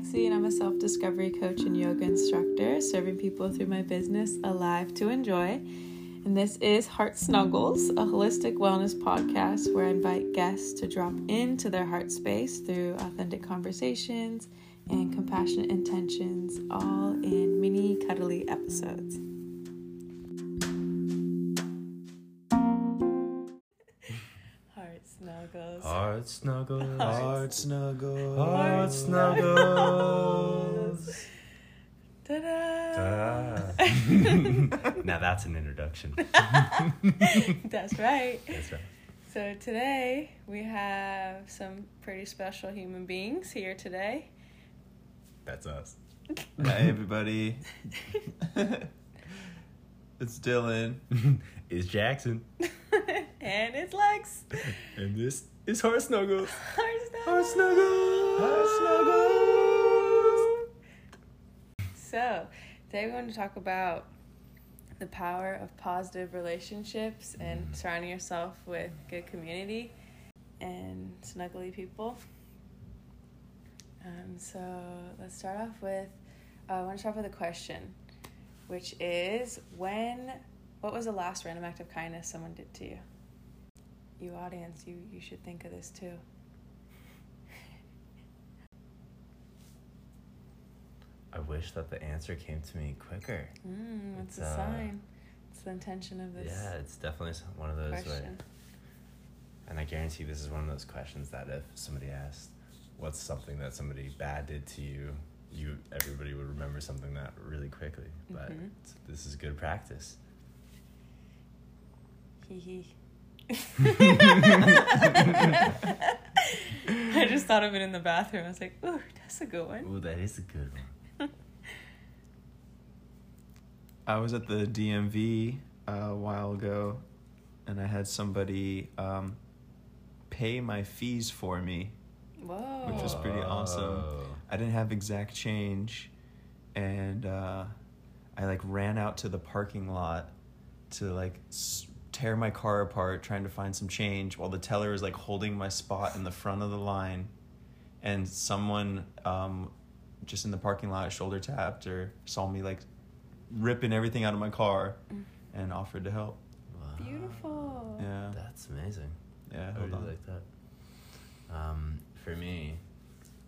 Lexi, and I'm a self discovery coach and yoga instructor, serving people through my business, Alive to Enjoy. And this is Heart Snuggles, a holistic wellness podcast where I invite guests to drop into their heart space through authentic conversations and compassionate intentions, all in mini cuddly episodes. Heart snuggles. Heart snuggles. Heart snuggles. Ta-da! Ta-da. now that's an introduction. That's right. That's right. So today we have some pretty special human beings here today. That's us. Hi everybody. it's Dylan. it's Jackson. and it's Lex. And this is Heart Snuggles. Heart Heart Snuggles. Snuggles. Heart Snuggles. So today we want to talk about the power of positive relationships and Mm. surrounding yourself with good community and snuggly people. Um, so let's start off with uh, I want to start off with a question, which is when what was the last random act of kindness someone did to you? You audience, you you should think of this too. I wish that the answer came to me quicker. Mm, what's It's, a uh, sign? It's the intention of this Yeah, it's definitely one of those where, and I guarantee this is one of those questions that if somebody asked, "What's something that somebody bad did to you?" you everybody would remember something that really quickly. But Mhm. this is good practice. Hee hee. I just thought of it in the bathroom. I was like, ooh, that's a good one. Ooh, that is a good one. I was at the DMV a while ago, and I had somebody um, pay my fees for me. Whoa. Which was pretty awesome. I didn't have exact change, and uh, I like ran out to the parking lot to like s- tear my car apart trying to find some change while the teller is like holding my spot in the front of the line, and someone um, just in the parking lot shoulder tapped or saw me like ripping everything out of my car Mm. and offered to help. Wow. Beautiful. Yeah, That's amazing. yeah. I Hold really on. like that. Um, for me,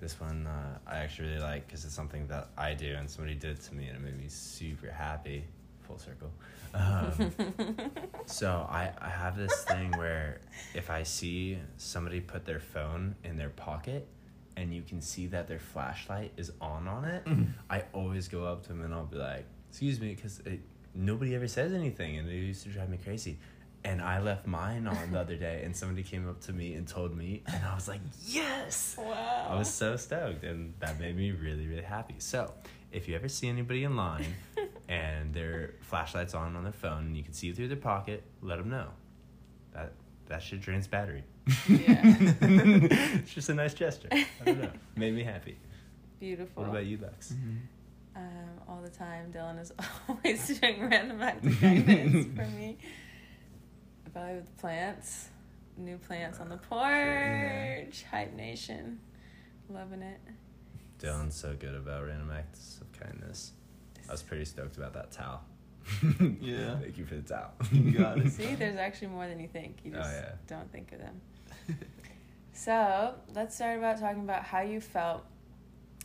this one uh, I actually really like because it's something that I do and somebody did to me and it made me super happy. Full circle. Um, so I, I have this thing where if I see somebody put their phone in their pocket and you can see that their flashlight is on on it, I always go up to them and I'll be like, "Excuse me," because nobody ever says anything, and it used to drive me crazy. And I left mine on the other day, and somebody came up to me and told me, and I was like, "Yes!" wow. I was so stoked, and that made me really, really happy. So, if you ever see anybody in line and their flashlight's on on their phone, and you can see through their pocket, let them know. That that shit drains battery. Yeah. it's just a nice gesture. I don't know. Made me happy. Beautiful. What about you, Lex? Mhm. Um, all the time, Dylan is always doing random acts of kindness for me. Probably with the plants, new plants on the porch, Hype Nation, loving it. Dylan's so good about random acts of kindness. I was pretty stoked about that towel. Yeah. Thank you for the towel. You got it. See, there's actually more than you think. You Oh, just yeah. don't think of them. So let's start about talking about how you felt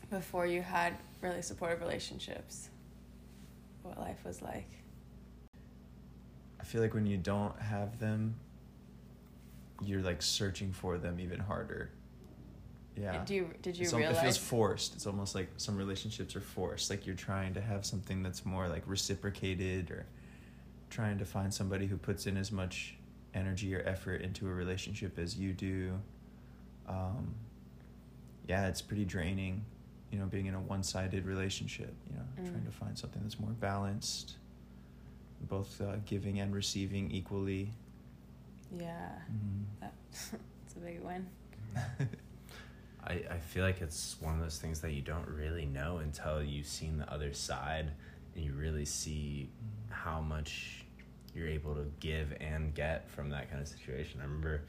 before you had really supportive relationships. What life was like. I feel like when you don't have them, you're like searching for them even harder. Yeah. Do you did you It's realize? It feels forced. It's almost like some relationships are forced. Like you're trying to have something that's more like reciprocated or trying to find somebody who puts in as much energy or effort into a relationship as you do. Um, yeah, it's pretty draining, you know, being in a one sided relationship, you know, Mm. trying to find something that's more balanced, both uh, giving and receiving equally. yeah, Mhm. that's a big win. I, I feel like it's one of those things that you don't really know until you've seen the other side and you really see how much you're able to give and get from that kind of situation. I remember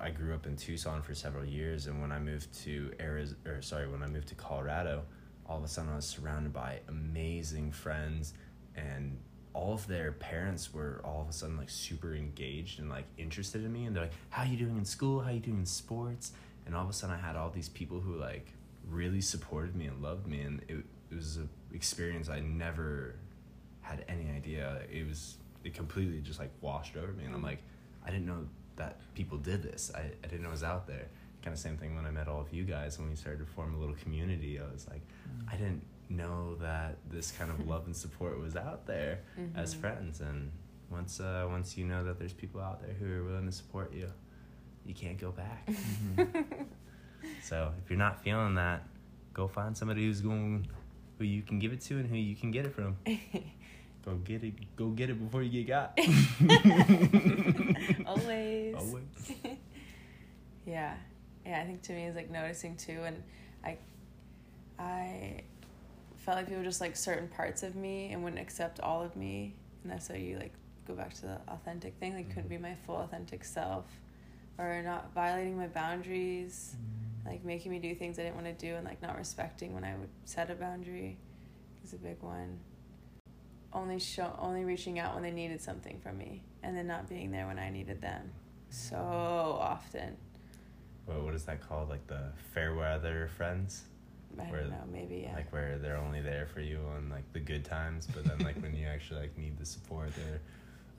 I grew up in Tucson for several years, and when I moved to Arizona, or sorry, when I moved to Colorado, all of a sudden I was surrounded by amazing friends, and all of their parents were all of a sudden like super engaged and like interested in me, and they're like, "How you doing in school? How you doing in sports?" And all of a sudden I had all these people who like really supported me and loved me, and it it was an experience I never had any idea. It was it completely just like washed over me, and I'm like, I didn't know that people did this. I, I didn't know it was out there. Kind of same thing when I met all of you guys when we started to form a little community. I was like, I didn't know that this kind of love and support was out there as Mhm. friends. And once uh, once you know that there's people out there who are willing to support you, you can't go back. Mm-hmm. so if you're not feeling that, go find somebody who's going, who you can give it to and who you can get it from. Go get it. Go get it before you get got. Always. Always. Yeah. Yeah, I think to me it's like noticing too and I I felt like people just like certain parts of me and wouldn't accept all of me and that's why you like go back to the authentic thing, like couldn't mm-hmm. be my full authentic self or not violating my boundaries, like making me do things I didn't want to do and like not respecting when I would set a boundary is a big one. Only show only reaching out when they needed something from me and then not being there when I needed them. So often. Well, what is that called? Like the fair weather friends? I Where- don't know, maybe yeah. Like where they're only there for you on like the good times, but then like when you actually like need the support, they're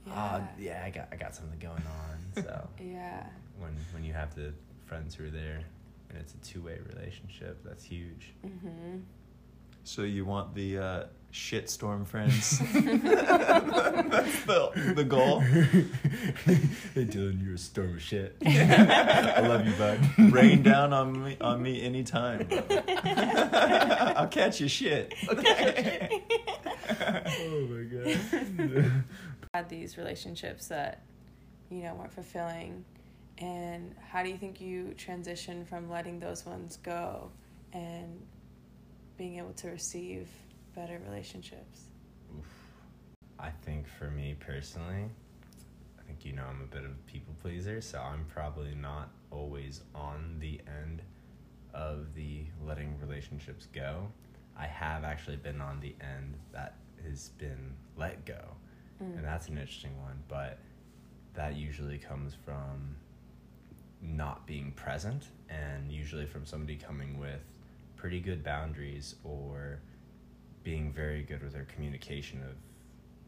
ah yeah. yeah, I got I got something going on. So yeah. When when you have the friends who are there and it's a two way relationship, that's huge. Mhm. So you want the uh, shitstorm friends? That's the, the goal. hey Dylan, you're a storm of shit. I love you, bud. Rain down on me on me anytime. I'll catch your shit. oh my god. Had these relationships that you know weren't fulfilling and how do you think you transition from letting those ones go and being able to receive better relationships? Oof. I think for me personally, I think you know I'm a bit of a people pleaser, so I'm probably not always on the end of the letting relationships go. I have actually been on the end that has been let go, Mm. and that's an interesting one, but that usually comes from not being present and usually from somebody coming with pretty good boundaries or being very good with their communication of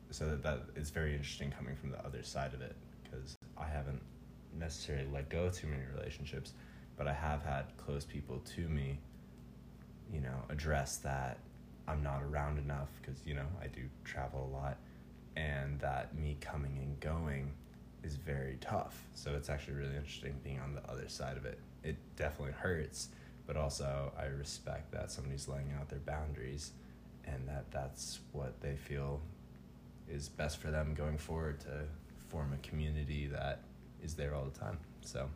so that, that it's very interesting coming from the other side of it because I haven't necessarily let go of too many relationships but I have had close people to me you know address that I'm not around enough because you know I do travel a lot and that me coming and going is very tough. So it's actually really interesting being on the other side of it. It definitely hurts, but also I respect that somebody's laying out their boundaries and that that's what they feel is best for them going forward to form a community that is there all the time. So,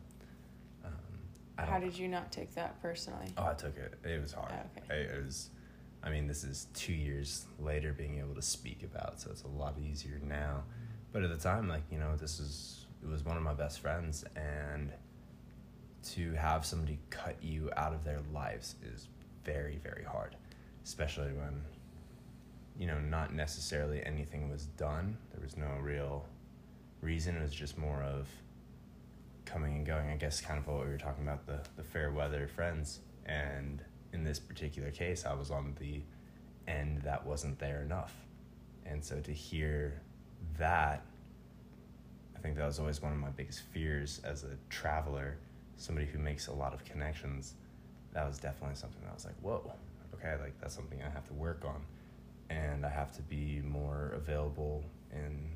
um, How did you not take that personally? Oh, I took it. It was hard. Oh, okay. It, it was. I mean, this is two years later being able to speak about, so it's a lot easier now. But at the time, like you know, this is it was one of my best friends, and to have somebody cut you out of their lives is very, very hard, especially when you know not necessarily anything was done. There was no real reason. It was just more of coming and going. I guess kind of what we were talking about the the fair weather friends, and in this particular case, I was on the end that wasn't there enough, and so to hear that, I think that was always one of my biggest fears as a traveler, somebody who makes a lot of connections. That was definitely something that I was like, whoa, okay, like that's something I have to work on, and I have to be more available and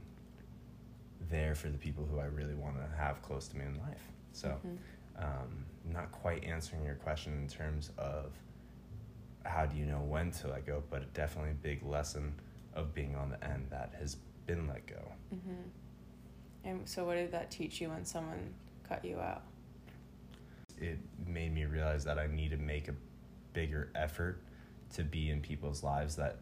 there for the people who I really want to have close to me in life. So, Mhm. um, not quite answering your question in terms of how do you know when to let go, but definitely a big lesson of being on the end that has been let go. Mhm. And so, what did that teach you when someone cut you out? It made me realize that I need to make a bigger effort to be in people's lives that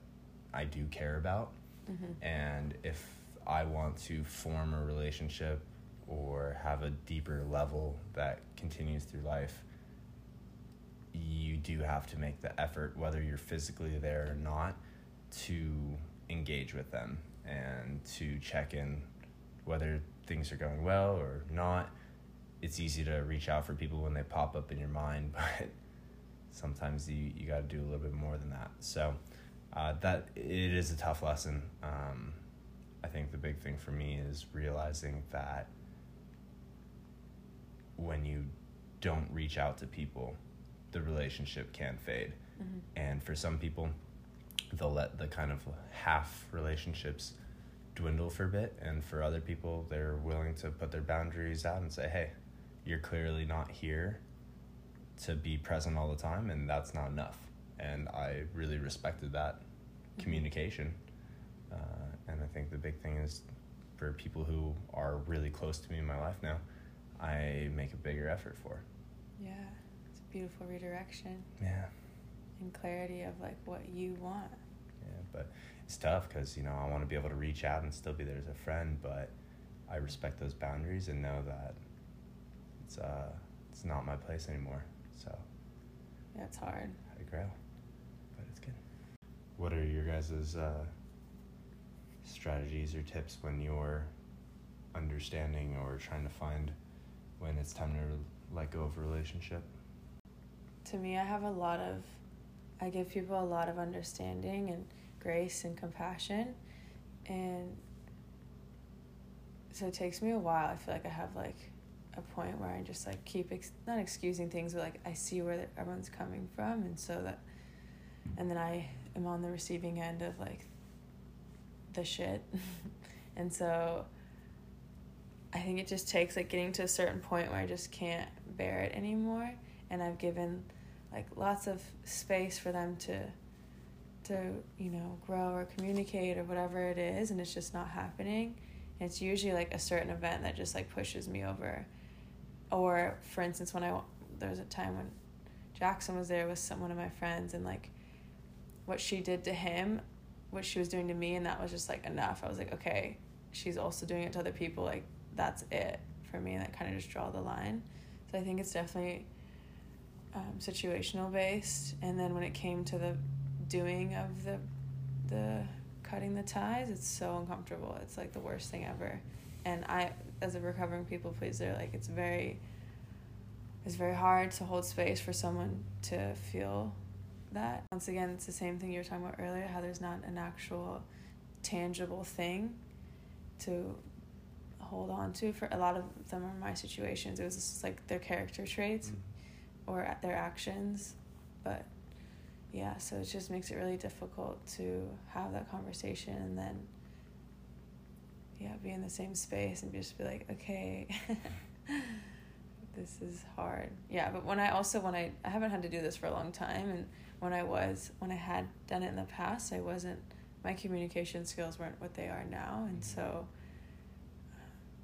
I do care about. Mhm. And if I want to form a relationship or have a deeper level that continues through life, you do have to make the effort, whether you're physically there or not, to engage with them and to check in whether things are going well or not. It's easy to reach out for people when they pop up in your mind, but sometimes you, you got to do a little bit more than that. So uh, that it is a tough lesson. Um, I think the big thing for me is realizing that when you don't reach out to people, the relationship can fade. Mm-hmm. And for some people, they'll let the kind of half relationships dwindle for a bit. And for other people, they're willing to put their boundaries out and say, hey, you're clearly not here to be present all the time, and that's not enough. And I really respected that communication. Uh, and I think the big thing is for people who are really close to me in my life now, I make a bigger effort for. Yeah, it's a beautiful redirection Yeah. and clarity of like what you want. But it's tough because you know I want to be able to reach out and still be there as a friend, but I respect those boundaries and know that it's uh it's not my place anymore. So Yeah, it's hard. I grail, but it's good. What are your guys' uh, strategies or tips when you're understanding or trying to find when it's time to let go of a relationship? To me, I have a lot of, I give people a lot of understanding and grace and compassion. And so it takes me a while. I feel like I have like a point where I just like keep, ex- not excusing things, but like I see where everyone's coming from. And so that, and then I am on the receiving end of like the shit. and so I think it just takes like getting to a certain point where I just can't bear it anymore. And I've given like lots of space for them to to you know grow or communicate or whatever it is and it's just not happening it's usually like a certain event that just like pushes me over. Or for instance when i there was a time when jackson was there with some one of my friends and like what she did to him what she was doing to me and that was just like enough. I was like okay she's also doing it to other people like that's it for me. That kind of just draw the line. So i think it's definitely um, situational based and then when it came to the doing of the the cutting the ties it's so uncomfortable. It's like the worst thing ever. And i as a recovering people pleaser like it's very it's very hard to hold space for someone to feel that. Once again it's the same thing you were talking about earlier how there's not an actual tangible thing to hold on to. For a lot of them are my situations. It was just like their character traits mm. or their actions. But yeah so it just makes it really difficult to have that conversation and then yeah be in the same space and just be like okay this is hard yeah but when i also when i i haven't had to do this for a long time and when i was when i had done it in the past i wasn't my communication skills weren't what they are now and mm-hmm. so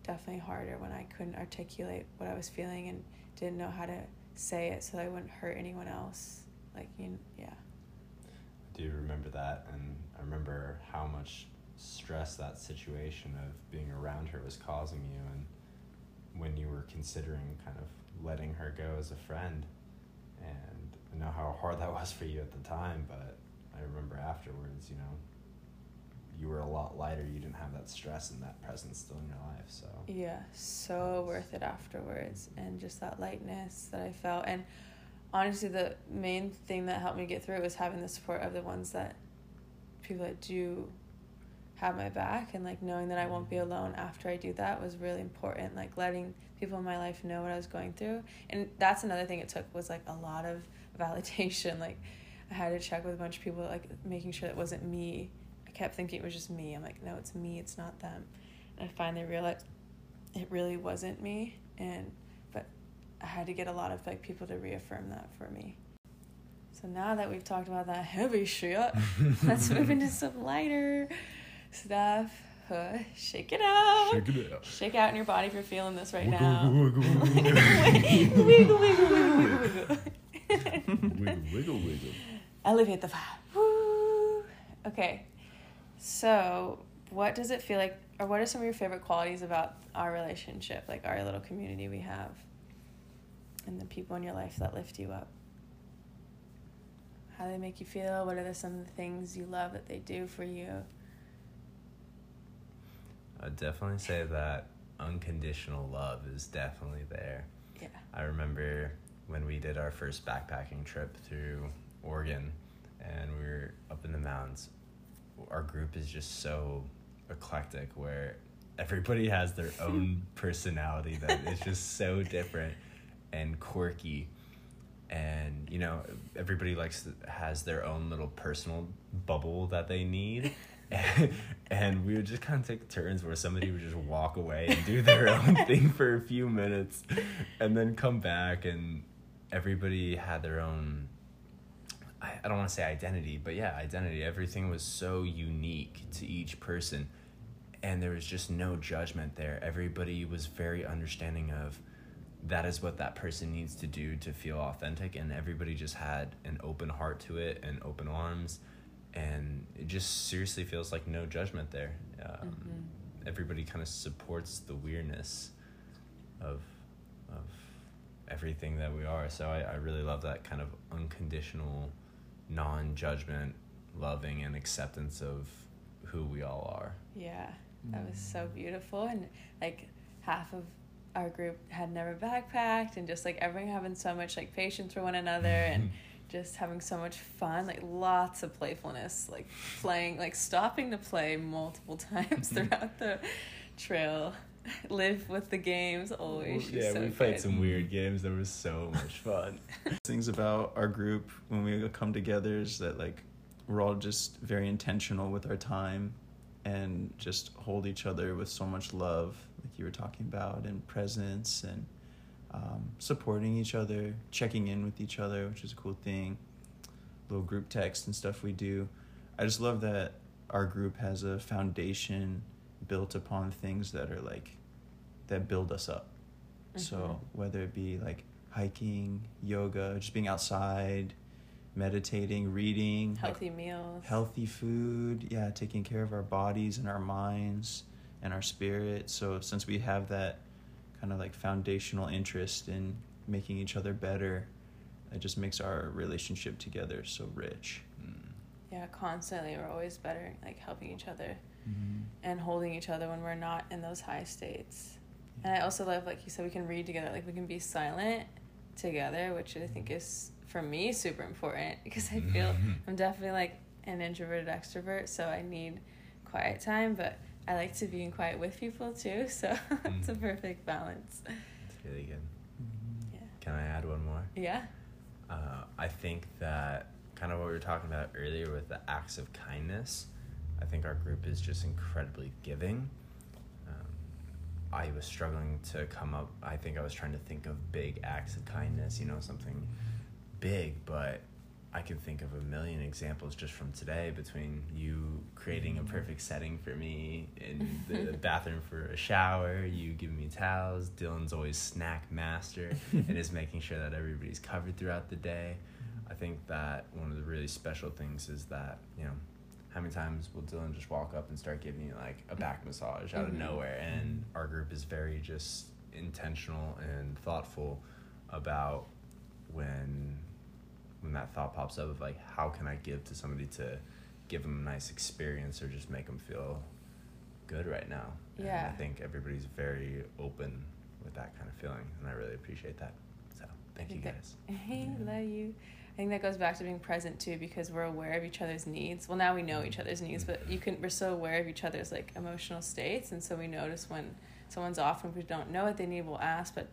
definitely harder when i couldn't articulate what i was feeling and didn't know how to say it so I wouldn't hurt anyone else. Like you, yeah. I do remember that, and I remember how much stress that situation of being around her was causing you, and when you were considering kind of letting her go as a friend, and I know how hard that was for you at the time, but I remember afterwards, you know, you were a lot lighter. You didn't have that stress and that presence still in your life. So Yeah, so worth it afterwards, and just that lightness that I felt. And honestly, the main thing that helped me get through it was having the support of the ones that people that do have my back, and like knowing that I won't be alone after I do that was really important. Like letting people in my life know what I was going through, and that's another thing it took was like a lot of validation. Like I had to check with a bunch of people, like making sure that wasn't me. I kept thinking it was just me. I'm like, no, it's me. It's not them. And I finally realized it really wasn't me and i had to get a lot of like people to reaffirm that for me so now that we've talked about that heavy shit let's move into some lighter stuff uh, shake it out Shake it out. shake out in your body if you're feeling this right Wiggle, now wiggle, wiggle, wiggle, wiggle, wiggle, wiggle, wiggle. wiggle, wiggle, wiggle. elevate the vibe Woo. okay so what does it feel like or what are some of your favorite qualities about our relationship, like our little community we have, and the people in your life that lift you up? How they make you feel? What are the, some of the things you love that they do for you? I'd definitely say that unconditional love is definitely there. Yeah. I remember when we did our first backpacking trip through Oregon and we were up in the mountains. Our group is just so eclectic where everybody has their own personality that is just so different and quirky. And you know everybody likes has their own little personal bubble that they need. And, and we would just kind of take turns where somebody would just walk away and do their own thing for a few minutes and then come back and everybody had their own I, I don't want to say identity but yeah identity. Everything was so unique to each person. And there was just no judgment there. Everybody was very understanding of that is what that person needs to do to feel authentic and everybody just had an open heart to it and open arms and it just seriously feels like no judgment there um, Mhm. everybody kind of supports the weirdness of of everything that we are so I, I really love that kind of unconditional non-judgment loving and acceptance of who we all are Yeah, that was so beautiful. And like half of our group had never backpacked, and just like everyone having so much like patience for one another mm-hmm. and just having so much fun, like lots of playfulness, like playing, like stopping to play multiple times mm-hmm. throughout the trail. Live with the games. Always. She's yeah so we played some weird games that was so much fun. Things about our group when we come together is that like we're all just very intentional with our time and just hold each other with so much love like you were talking about and presence and um, supporting each other checking in with each other which is a cool thing. Little group text and stuff we do. I just love that our group has a foundation built upon things that are like that build us up. Mhm. so whether it be like hiking, yoga, just being outside, meditating, reading, like, healthy meals. healthy food, yeah, taking care of our bodies and our minds and our spirit. So since we have that kind of like foundational interest in making each other better, it just makes our relationship together so rich. Mm. Yeah, constantly. We're always better, like helping each other Mm-hmm. and holding each other when we're not in those high states. And I also love, like you said, we can read together. Like we can be silent together, which I think is for me super important because I feel I'm definitely like an introverted extrovert, so I need quiet time. But I like to be in quiet with people too, so it's a Mm. perfect balance. it's really good Mm-hmm. Yeah. can i add one more Yeah. Uh, I think that kind of what we were talking about earlier with the acts of kindness, I think our group is just incredibly giving. Um, I was struggling to come up, I think I was trying to think of big acts of kindness, you know, something big, but I can think of a million examples just from today between you creating a mm-hmm. perfect setting for me in the bathroom for a shower, you giving me towels, Dylan's always snack master and is making sure that everybody's covered throughout the day. Mm-hmm. I think that one of the really special things is that, you know, how many times will Dylan just walk up and start giving you like a back massage out of Mhm. nowhere? And mm-hmm. our group is very just intentional and thoughtful about when when that thought pops up of like how can I give to somebody to give them a nice experience or just make them feel good right now. And Yeah. I think everybody's very open with that kind of feeling, and I really appreciate that. So thank you think that- guys. Hey, love you. I think that goes back to being present too, because we're aware of each other's needs. Well, now we know each mm-hmm. other's needs, but you mm-hmm. can. We're so aware of each other's like emotional states, and so we notice when someone's off and we don't know what they need. We'll ask, but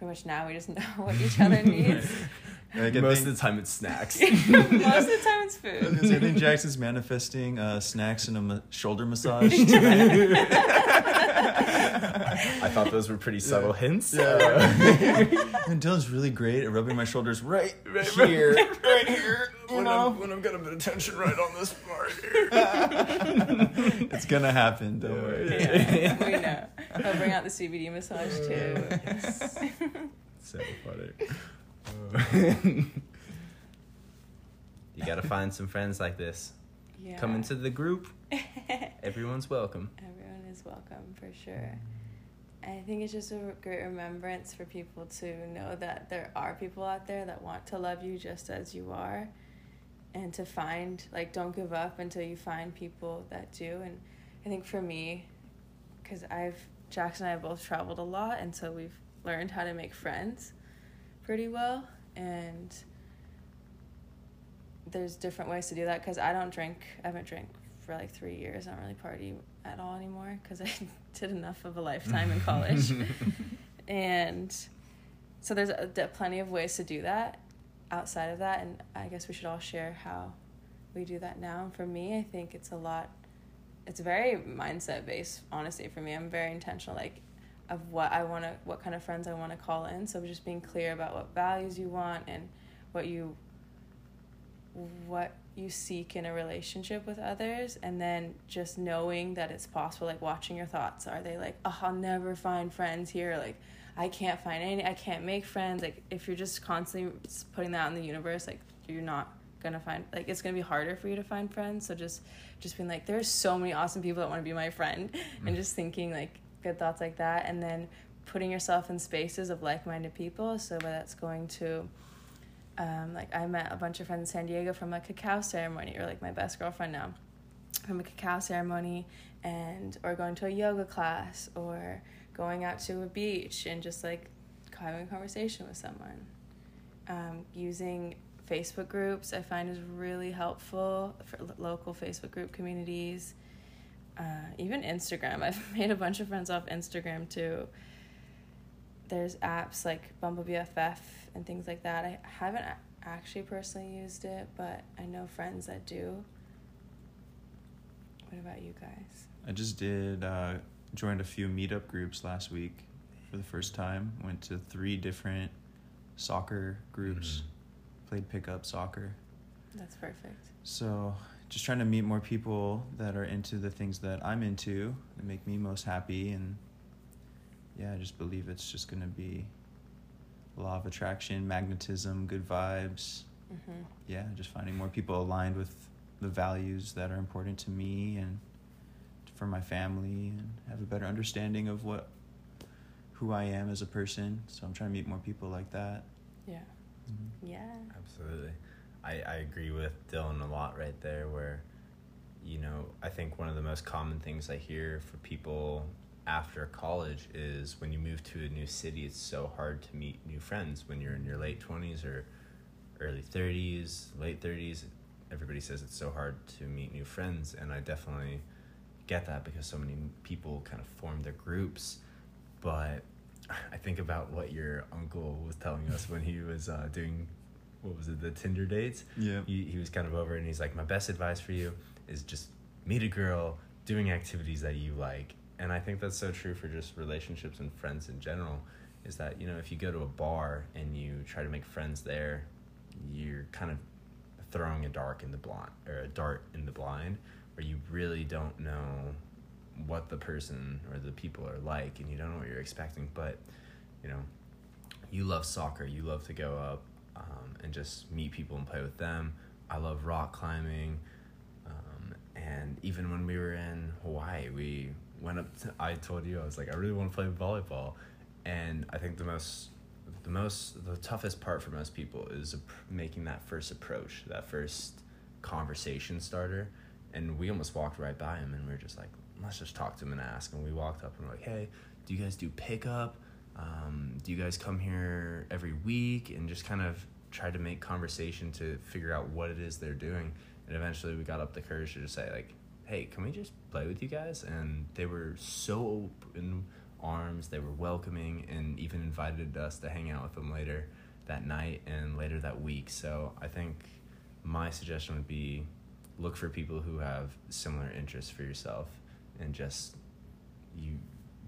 pretty much now we just know what each other needs. Like, Most think- of the time it's snacks. Most of the time it's I say, I food. think Jackson's manifesting uh, snacks and a ma- shoulder massage. I thought those were pretty subtle hints. Yeah. And Dylan's really great at rubbing my shoulders right, Right here. right here. You when, know? I'm, when I'm getting a bit of tension right on this part here. it's gonna happen. Don't Yeah. worry. yeah, we know. I'll bring out the CBD massage too. so funny. you gotta find some friends like this. yeah. Come into the group. Everyone's welcome. Everyone is welcome for sure. I think it's just a great remembrance for people to know that there are people out there that want to love you just as you are and to find like don't give up until you find people that do and I think for me cuz I've Jackson and I both traveled a lot and so we've learned how to make friends pretty well and there's different ways to do that because I don't drink. I haven't drank for like three years. I don't really party at all anymore because I did enough of a lifetime in college. and so there's a, plenty of ways to do that outside of that. And I guess we should all share how we do that now. And for me, I think it's a lot, it's very mindset based, honestly, for me. I'm very intentional. Like, of what I want to, what kind of friends I want to call in. So just being clear about what values you want and what you what you seek in a relationship with others and then just knowing that it's possible like watching your thoughts are they like oh i'll never find friends here like i can't find any i can't make friends like if you're just constantly putting that in the universe like you're not gonna find like it's gonna be harder for you to find friends so just just being like there's so many awesome people that want to be my friend mm. and just thinking like good thoughts like that and then putting yourself in spaces of like-minded people so whether that's going to um, like I met a bunch of friends in San Diego from a cacao ceremony, or like my best girlfriend now, from a cacao ceremony, and or going to a yoga class, or going out to a beach and just like having a conversation with someone. Um, using Facebook groups I find is really helpful for local Facebook group communities. Uh, even Instagram, I've made a bunch of friends off Instagram too. There's apps like Bumble BFF and things like that. I haven't actually personally used it, but I know friends that do. What about you guys? I just did uh, joined a few meetup groups last week for the first time. Went to three different soccer groups. Mm-hmm. Played pickup soccer. That's perfect. So, just trying to meet more people that are into the things that I'm into that make me most happy and yeah, I just believe it's just going to be law of attraction, magnetism, good vibes. Mm-hmm. Yeah, just finding more people aligned with the values that are important to me and for my family and have a better understanding of what who I am as a person. So I'm trying to meet more people like that. Yeah. Mm-hmm. Yeah. Absolutely. I, I agree with Dylan a lot right there where you know, I think one of the most common things I hear for people after college is when you move to a new city, it's so hard to meet new friends when you're in your late 20s or early 30s, late 30s. Everybody says it's so hard to meet new friends, and I definitely get that because so many people kind of form their groups. But I think about what your uncle was telling us when he was uh, doing, what was it, the Tinder dates? Yeah. He, he was kind of over and he's like, My best advice for you is just meet a girl, doing activities that you like, and I think that's so true for just relationships and friends in general. Is that you know if you go to a bar and you try to make friends there, you're kind of throwing a dark in the blind or a dart in the blind, where you really don't know what the person or the people are like, and you don't know what you're expecting. But you know, you love soccer, you love to go up um, and just meet people and play with them. I love rock climbing. Um, and even when we were in Hawaii, we went up to, I told you I was like I really want to play volleyball, and I think the most the most the toughest part for most people is making that first approach, that first conversation starter, and we almost walked right by him, and we were just like, let's just talk to him and ask, and we walked up and we're like, hey, do you guys do pickup? Um, do you guys come here every week? And just kind of try to make conversation to figure out what it is they're doing, and eventually we got up the courage to just say like, hey, can we just play with you guys? And they were so open arms, they were welcoming, and even invited us to hang out with them later that night and later that week. So I think my suggestion would be look for people who have similar interests for yourself and just you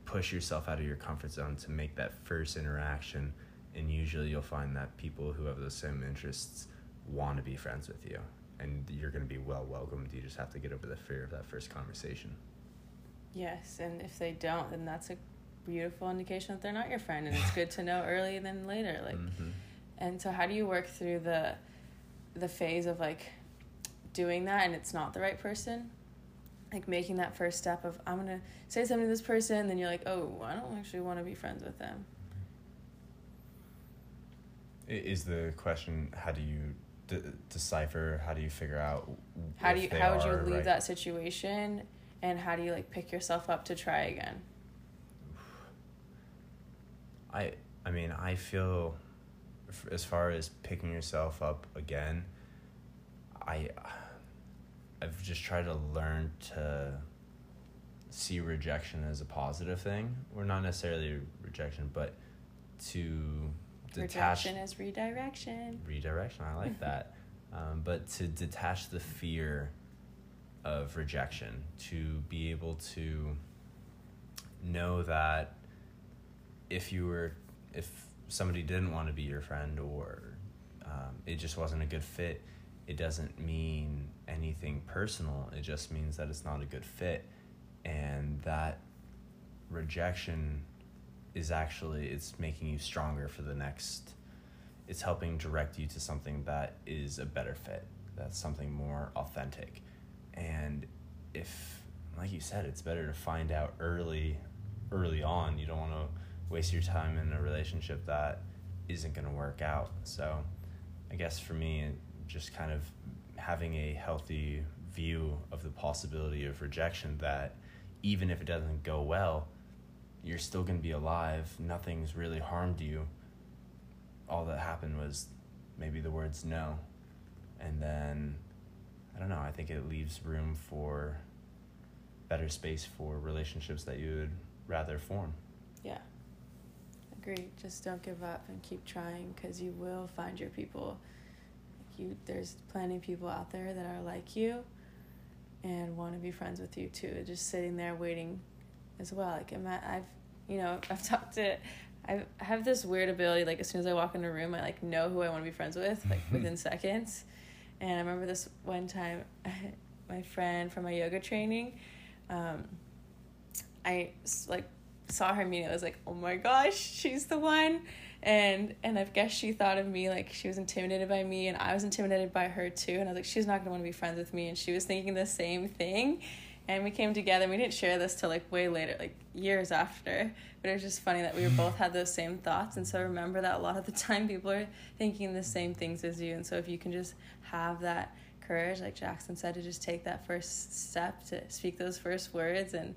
push yourself out of your comfort zone to make that first interaction and usually you'll find that people who have those same interests want to be friends with you and you're going to be well welcomed. You just have to get over the fear of that first conversation. Yes, and if they don't, then that's a beautiful indication that they're not your friend, and it's good to know early than later. Like, mm-hmm. and so how do you work through the the phase of like doing that and it's not the right person? Like making that first step of I'm gonna say something to this person, and then you're like, oh, I don't actually want to be friends with them. Is the question how do you de- decipher? How do you figure out? How do you how would you leave right? that situation, and how do you like pick yourself up to try again? I I mean I feel as far as picking yourself up again, I I've just tried to learn to see rejection as a positive thing, or not necessarily rejection, but to detach Rejection is redirection. redirection. I like that, um, but to detach the fear of rejection, to be able to know that if you were if somebody didn't want to be your friend or um, it just wasn't a good fit it doesn't mean anything personal. It just means that it's not a good fit and that rejection is actually it's making you stronger for the next it's helping direct you to something that is a better fit that's something more authentic. And if like you said it's better to find out early early on. You don't want to waste your time in a relationship that isn't going to work out. So i guess for me just kind of having a healthy view of the possibility of rejection that even if it doesn't go well you're still going to be alive nothing's really harmed you all that happened was maybe the words no and then i don't know i think it leaves room for better space for relationships that you would rather form Yeah. Agreed. Just don't give up and keep trying because you will find your people. You there's plenty of people out there that are like you and want to be friends with you too. Just sitting there waiting as well. Like I'm at, I've you know, I've talked to I have this weird ability like as soon as I walk in a room I like know who I want to be friends with like within seconds. And I remember this one time my friend from my yoga training um I like saw her meeting. I was like, oh my gosh, she's the one. And and I guess she thought of me like she was intimidated by me, and I was intimidated by her too. And I was like, she's not gonna want to be friends with me. And she was thinking the same thing. And we came together. and We didn't share this till like way later, like years after. But it was just funny that we were both had those same thoughts. And so remember that a lot of the time people are thinking the same things as you. And so if you can just have that courage, like Jackson said, to just take that first step to speak those first words and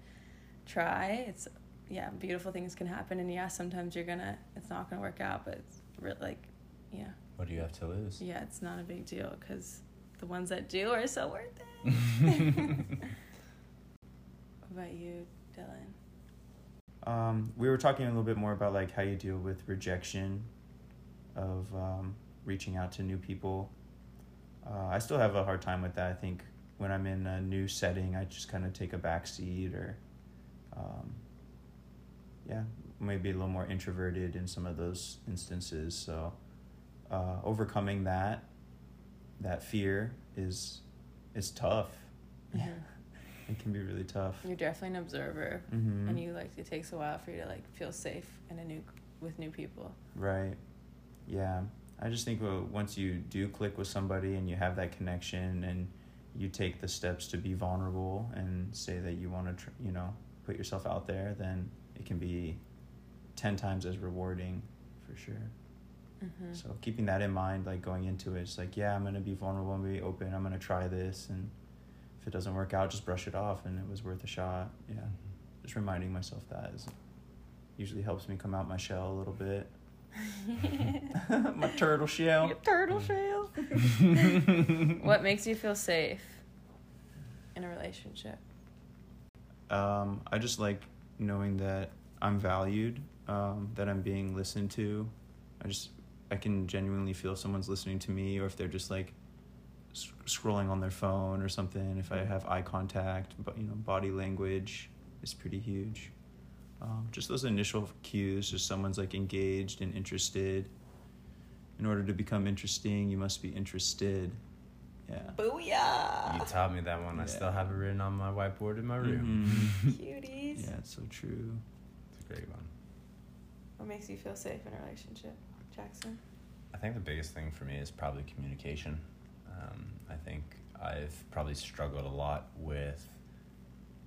try, it's yeah, beautiful things can happen. And yeah, sometimes you're gonna, it's not gonna work out, but it's re- like, yeah, what do you have to lose yeah, it's not a big deal because the ones that do are so worth it. what about you, Dylan? Um, we were talking a little bit more about like how you deal with rejection of um, reaching out to new people. Uh, I still have a hard time with that. I think when I'm in a new setting, I just kind of take a back seat or, um, yeah, maybe a little more introverted in some of those instances. So, uh, overcoming that, that fear is, is tough. Yeah, it can be really tough. You're definitely an observer, Mm-hmm. and you like it takes a while for you to like feel safe in a new with new people. Right. Yeah. I just think well, once you do click with somebody and you have that connection and you take the steps to be vulnerable and say that you want to, tr- you know, put yourself out there, then it can be 10 times as rewarding for sure. Mm-hmm. So keeping that in mind, like going into it, it's like, yeah, I'm going to be vulnerable, I'm going to be open, I'm going to try this. And if it doesn't work out, just brush it off and it was worth a shot. Yeah. Just reminding myself that is usually helps me come out my shell a little bit. my turtle shell. Your turtle shell. what makes you feel safe in a relationship? Um, I just like knowing that I'm valued, um, that I'm being listened to. I just I can genuinely feel someone's listening to me, or if they're just like s- scrolling on their phone or something. If I have eye contact, but you know, body language is pretty huge. Um, just those initial cues, just someone's like engaged and interested. In order to become interesting, you must be interested. Yeah. Booyah! You taught me that one. I still have it written on my whiteboard in my room. Mhm. Cuties. yeah, it's so true. It's a great one. What makes you feel safe in a relationship, Jackson? I think the biggest thing for me is probably communication. Um, I think I've probably struggled a lot with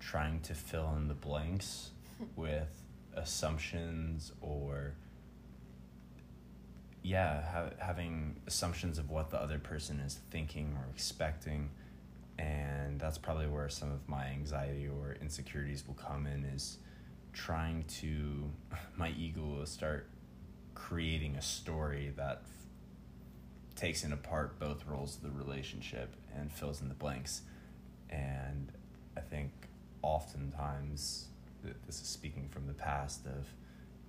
trying to fill in the blanks with assumptions or yeah ha- having assumptions of what the other person is thinking or expecting. And that's probably where some of my anxiety or insecurities will come in is trying to my ego will start creating a story that f- takes in apart both roles of the relationship and fills in the blanks. And i think oftentimes this is speaking from the past of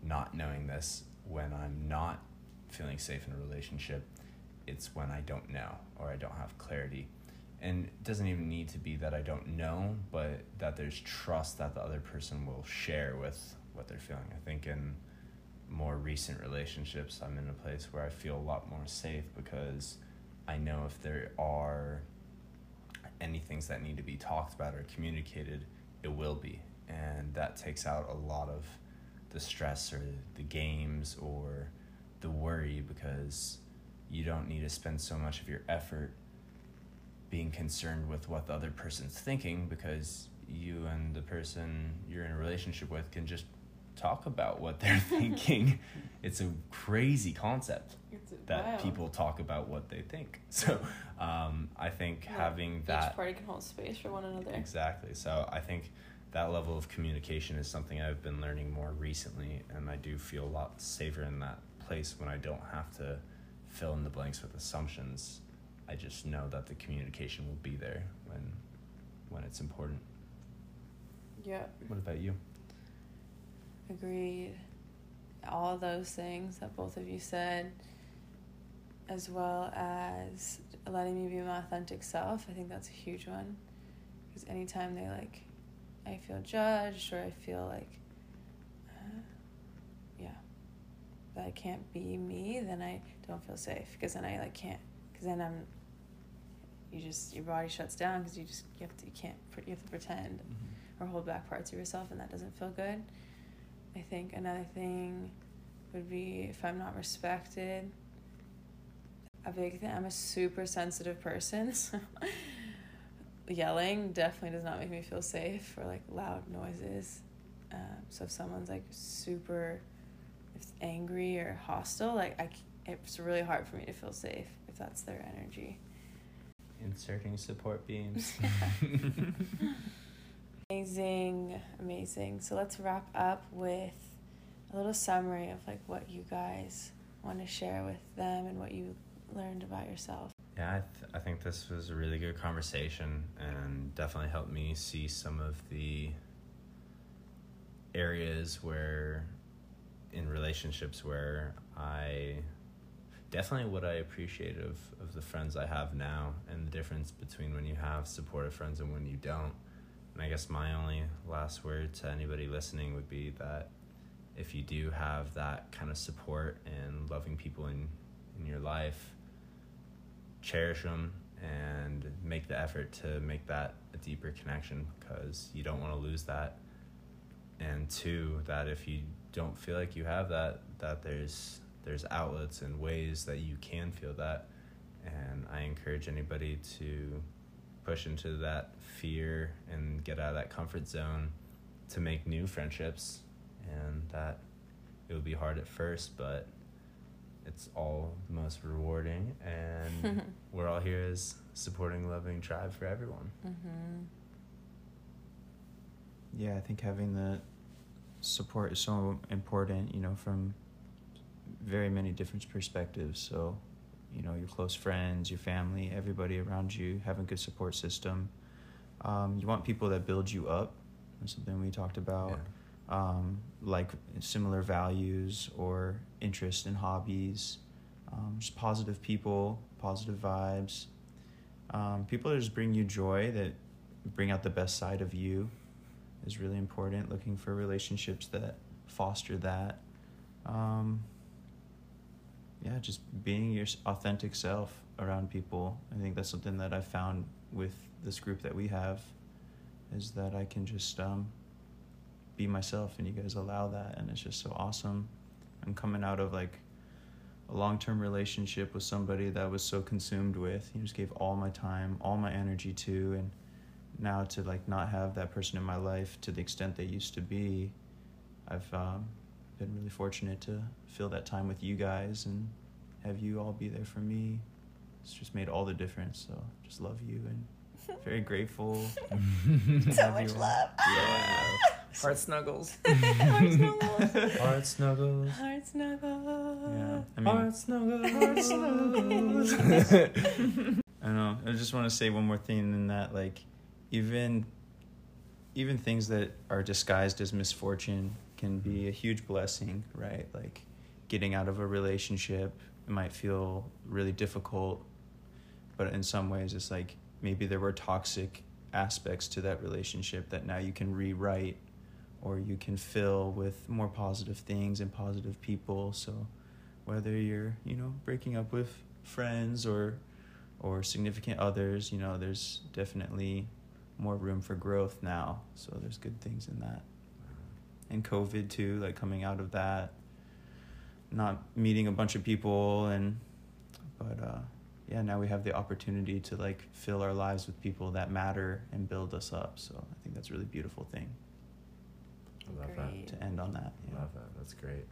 not knowing this when i'm not feeling safe in a relationship it's when i don't know or i don't have clarity and it doesn't even need to be that I don't know, but that there's trust that the other person will share with what they're feeling. I think in more recent relationships, I'm in a place where I feel a lot more safe because I know if there are any things that need to be talked about or communicated, it will be. And that takes out a lot of the stress or the games or the worry because you don't need to spend so much of your effort being concerned with what the other person's thinking because you and the person you're in a relationship with can just talk about what they're thinking. it's a crazy concept It's that wild. people talk about what they think. So um, I think Yeah, having that Each party can hold space for one another. Exactly. So I think that level of communication is something I've been learning more recently, and I do feel a lot safer in that place when I don't have to fill in the blanks with assumptions. I just know that the communication will be there when when it's important. Yeah, What about you? agreed. All those things that both of you said, as well as letting me be my authentic self, I think that's a huge one. Because anytime they like, I feel judged or I feel like, uh, yeah, that I can't be me, then I don't feel safe. Because then I like can't. Because then I'm. You just your body shuts down because you just you have to you can't you have to pretend or hold back parts of yourself and that doesn't feel good. I think another thing would be if I'm not respected. A big thing, I'm a super sensitive person, so yelling definitely does not make me feel safe or like loud noises. Um, so if someone's like super if angry or hostile, like I, it's really hard for me to feel safe if that's their energy. Inserting support beams. Amazing, amazing. So let's wrap up with a little summary of like what you guys want to share with them and what you learned about yourself. Yeah, I, th- I think this was a really good conversation and definitely helped me see some of the areas where, in relationships, where I definitely what I appreciate of, of the friends I have now and the difference between when you have supportive friends and when you don't. And I guess my only last word to anybody listening would be that if you do have that kind of support and loving people in, in your life, cherish them and make the effort to make that a deeper connection because you don't want to lose that and two that if you don't feel like you have that that there's there's outlets and ways that you can feel that. And i encourage anybody to push into that fear and get out of that comfort zone to make new friendships. And that it will be hard at first but it's all the most rewarding. And we're all here as supporting loving tribe for everyone. Mm-hmm. Yeah, I think having the support is so important, you know, from very many different perspectives. So, you know, your close friends, your family, everybody around you, having a good support system. Um, you want people that build you up. That's something we talked about. Um, like similar values or interest and hobbies. Um, just positive people, positive vibes. Um, people that just bring you joy, that bring out the best side of you is really important. Looking for relationships that foster that. Um, yeah, just being your authentic self around people. I think that's something that I found with this group that we have, is that I can just um, be myself, and you guys allow that, and it's just so awesome. I'm coming out of like a long-term relationship with somebody that I was so consumed with. He just gave all my time, all my energy to, and now to like not have that person in my life to the extent they used to be, I've um, been really fortunate to fill that time with you guys and have you all be there for me. It's just made all the difference. So just love you and very grateful. So much you love. Yeah. Heart snuggles. Heart snuggles. Heart snuggles. Heart snuggles. Yeah. I mean, Heart snuggles. Heart snuggles. I don't know. I just want to say one more thing in that, like, even even things that are disguised as misfortune can be mm-hmm. a huge blessing, right? Like, getting out of a relationship might feel really difficult, but in some ways, it's like maybe there were toxic aspects to that relationship that now you can rewrite or you can fill with more positive things and positive people. So, whether you're, you know, breaking up with friends or or significant others, you know, there's definitely more room for growth now. So there's good things in that. And COVID too, like coming out of that, not meeting a bunch of people and but uh yeah, now we have the opportunity to like fill our lives with people that matter and build us up. So I think that's a really beautiful thing I love Great. to end on that. that. Yeah. Love that. That's great.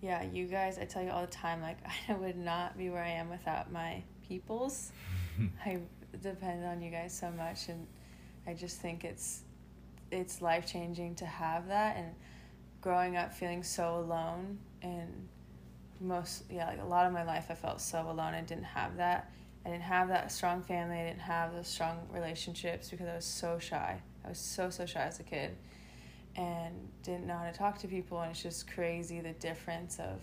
Yeah, you guys, I tell you all the time, like, I would not be where I am without my peoples. I depend on you guys so much, and I just think it's it's life changing to have that. And growing up feeling so alone, and most yeah, like a lot of my life, I felt so alone. I didn't have that. I didn't have that strong family. I didn't have those strong relationships because I was so shy. I was so so shy as a kid, and didn't know how to talk to people. And it's just crazy the difference of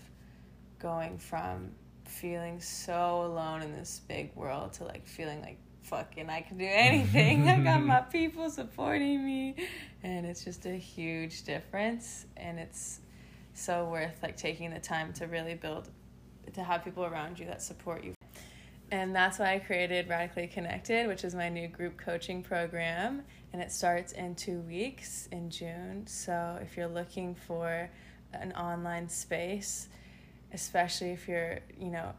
going from feeling so alone in this big world to like feeling like fucking I can do anything. I got my people supporting me and it's just a huge difference and it's so worth like taking the time to really build to have people around you that support you. And that's why I created Radically Connected, which is my new group coaching program. And it starts in two weeks in June. So if you're looking for an online space, especially if you're, you know,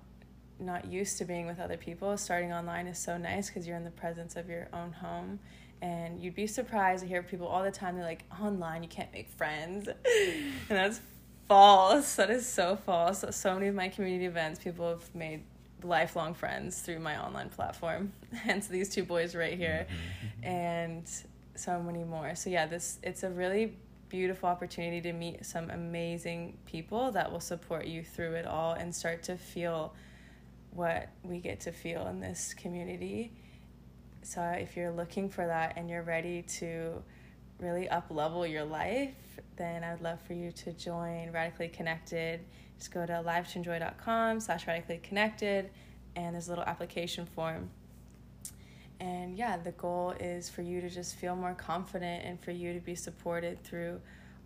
not used to being with other people, starting online is so nice because you're in the presence of your own home. And you'd be surprised to hear people all the time, they're like, online, you can't make friends. and that's false. That is so false. So many of my community events, people have made lifelong friends through my online platform. Hence these two boys right here. Mm-hmm. And so many more. So yeah, this it's a really beautiful opportunity to meet some amazing people that will support you through it all and start to feel what we get to feel in this community. So if you're looking for that and you're ready to really up level your life, then I would love for you to join Radically Connected. Just go to livetoenjoy.com slash radically connected and there's a little application form. And yeah, the goal is for you to just feel more confident and for you to be supported through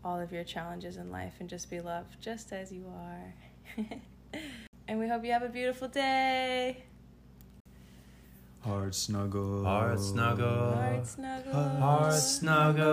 all of your challenges in life and just be loved just as you are. and we hope you have a beautiful day. Hard snuggle. Heart snuggle. Heart snuggle. Heart snuggle.